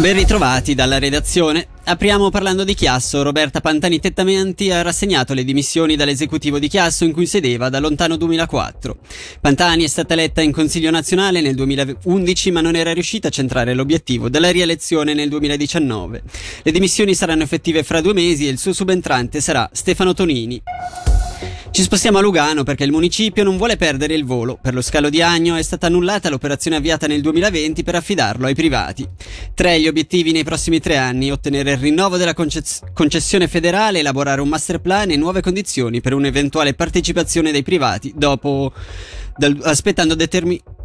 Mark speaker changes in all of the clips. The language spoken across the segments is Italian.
Speaker 1: Ben ritrovati dalla redazione. Apriamo parlando di Chiasso. Roberta Pantani Tettamenti ha rassegnato le dimissioni dall'esecutivo di Chiasso in cui sedeva da lontano 2004. Pantani è stata eletta in Consiglio nazionale nel 2011 ma non era riuscita a centrare l'obiettivo della rielezione nel 2019. Le dimissioni saranno effettive fra due mesi e il suo subentrante sarà Stefano Tonini. Ci spostiamo a Lugano perché il municipio non vuole perdere il volo. Per lo scalo di Agno è stata annullata l'operazione avviata nel 2020 per affidarlo ai privati. Tre gli obiettivi nei prossimi tre anni: ottenere il rinnovo della concess- concessione federale, elaborare un master plan e nuove condizioni per un'eventuale partecipazione dei privati dopo. Dal, aspettando determinati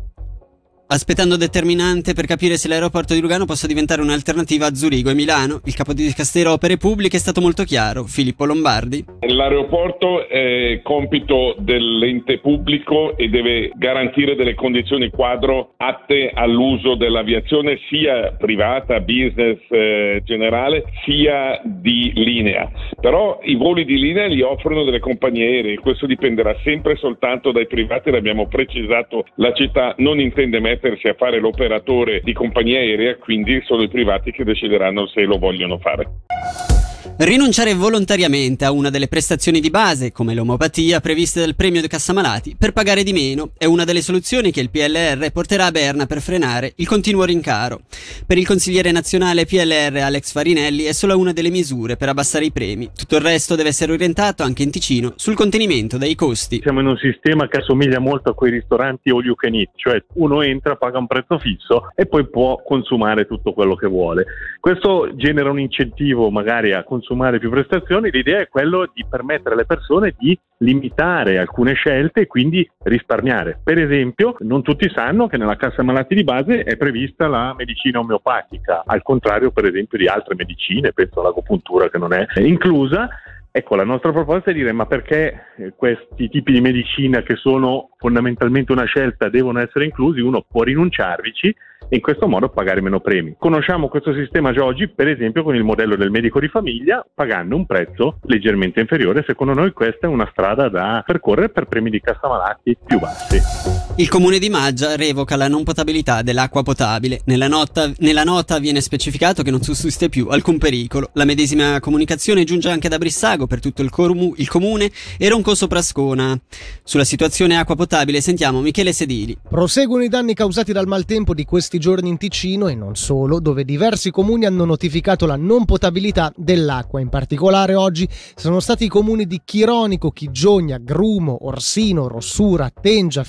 Speaker 1: aspettando determinante per capire se l'aeroporto di Lugano possa diventare un'alternativa a Zurigo e Milano. Il capo di Castero Opere Pubbliche è stato molto chiaro, Filippo Lombardi.
Speaker 2: L'aeroporto è compito dell'ente pubblico e deve garantire delle condizioni quadro atte all'uso dell'aviazione sia privata, business eh, generale, sia di linea. Però i voli di linea li offrono delle compagnie aeree, questo dipenderà sempre soltanto dai privati, l'abbiamo precisato, la città non intende mettere mettersi a fare l'operatore di compagnia aerea, quindi sono i privati che decideranno se lo vogliono fare.
Speaker 1: Rinunciare volontariamente a una delle prestazioni di base, come l'omopatia, previste dal premio di Cassamalati, per pagare di meno, è una delle soluzioni che il PLR porterà a Berna per frenare il continuo rincaro. Per il consigliere nazionale PLR Alex Farinelli è solo una delle misure per abbassare i premi. Tutto il resto deve essere orientato anche in Ticino sul contenimento dei costi.
Speaker 3: Siamo in un sistema che assomiglia molto a quei ristoranti all you can eat, cioè uno entra, paga un prezzo fisso e poi può consumare tutto quello che vuole. Questo genera un incentivo magari a consumare consumare più prestazioni, l'idea è quello di permettere alle persone di limitare alcune scelte e quindi risparmiare. Per esempio, non tutti sanno che nella cassa malati di base è prevista la medicina omeopatica, al contrario per esempio di altre medicine, penso all'agopuntura che non è inclusa. Ecco, la nostra proposta è dire ma perché questi tipi di medicina che sono fondamentalmente una scelta devono essere inclusi, uno può rinunciarvici e in questo modo pagare meno premi. Conosciamo questo sistema già oggi, per esempio, con il modello del medico di famiglia, pagando un prezzo leggermente inferiore. Secondo noi questa è una strada da percorrere per premi di cassa malati più bassi.
Speaker 1: Il comune di Maggia revoca la non potabilità dell'acqua potabile. Nella nota, nella nota, viene specificato che non sussiste più alcun pericolo. La medesima comunicazione giunge anche da Brissago per tutto il, comu- il comune e Roncoso Prascona. Sulla situazione acqua potabile sentiamo Michele Sedili.
Speaker 4: Proseguono i danni causati dal maltempo di questi giorni in Ticino e non solo, dove diversi comuni hanno notificato la non potabilità dell'acqua. In particolare oggi sono stati i comuni di Chironico, Chigiogna, Grumo, Orsino, Rossura, Tengia,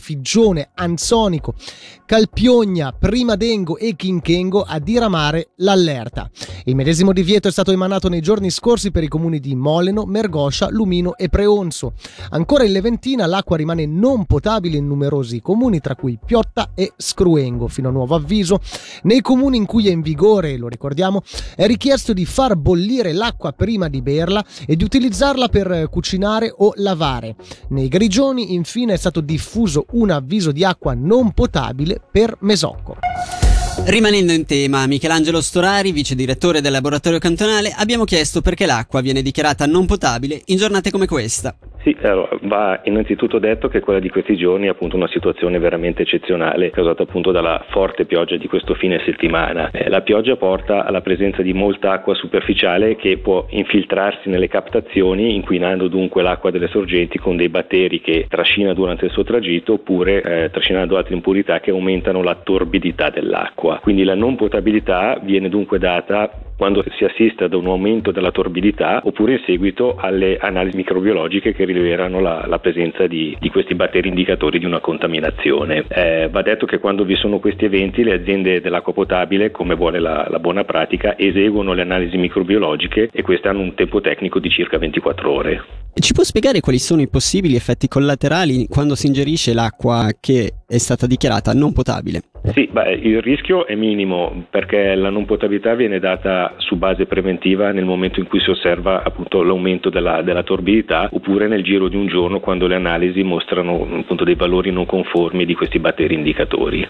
Speaker 4: Comune, Anzonico, Calpiogna, Primadengo e Chinchengo a diramare l'allerta. Il medesimo divieto è stato emanato nei giorni scorsi per i comuni di Moleno, Mergoscia, Lumino e Preonzo. Ancora in Leventina l'acqua rimane non potabile in numerosi comuni, tra cui Piotta e Scruengo, fino a nuovo avviso. Nei comuni in cui è in vigore, lo ricordiamo, è richiesto di far bollire l'acqua prima di berla e di utilizzarla per cucinare o lavare. Nei grigioni, infine, è stato diffuso un avviso di acqua non potabile per Mesocco.
Speaker 1: Rimanendo in tema, Michelangelo Storari, vice direttore del laboratorio cantonale, abbiamo chiesto perché l'acqua viene dichiarata non potabile in giornate come questa.
Speaker 5: Sì, allora, va innanzitutto detto che quella di questi giorni è appunto una situazione veramente eccezionale causata appunto dalla forte pioggia di questo fine settimana. Eh, la pioggia porta alla presenza di molta acqua superficiale che può infiltrarsi nelle captazioni inquinando dunque l'acqua delle sorgenti con dei batteri che trascina durante il suo tragitto oppure eh, trascinando altre impurità che aumentano la torbidità dell'acqua. Quindi la non potabilità viene dunque data quando si assiste ad un aumento della torbidità oppure in seguito alle analisi microbiologiche che rivelano la, la presenza di, di, questi batteri indicatori di una contaminazione. Eh, va detto che quando vi sono questi eventi le aziende dell'acqua potabile, come vuole la, la buona pratica, eseguono le analisi microbiologiche e queste hanno un tempo tecnico di circa 24 ore.
Speaker 1: Ci può spiegare quali sono i possibili effetti collaterali quando si ingerisce l'acqua che è stata dichiarata non potabile?
Speaker 5: Sì, beh, il rischio è minimo perché la non potabilità viene data su base preventiva nel momento in cui si osserva appunto l'aumento della, della torbidità oppure nel giro di un giorno quando le analisi mostrano appunto dei valori non conformi di questi batteri indicatori.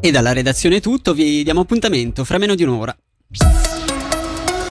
Speaker 1: E dalla redazione è tutto, vi diamo appuntamento fra meno di un'ora.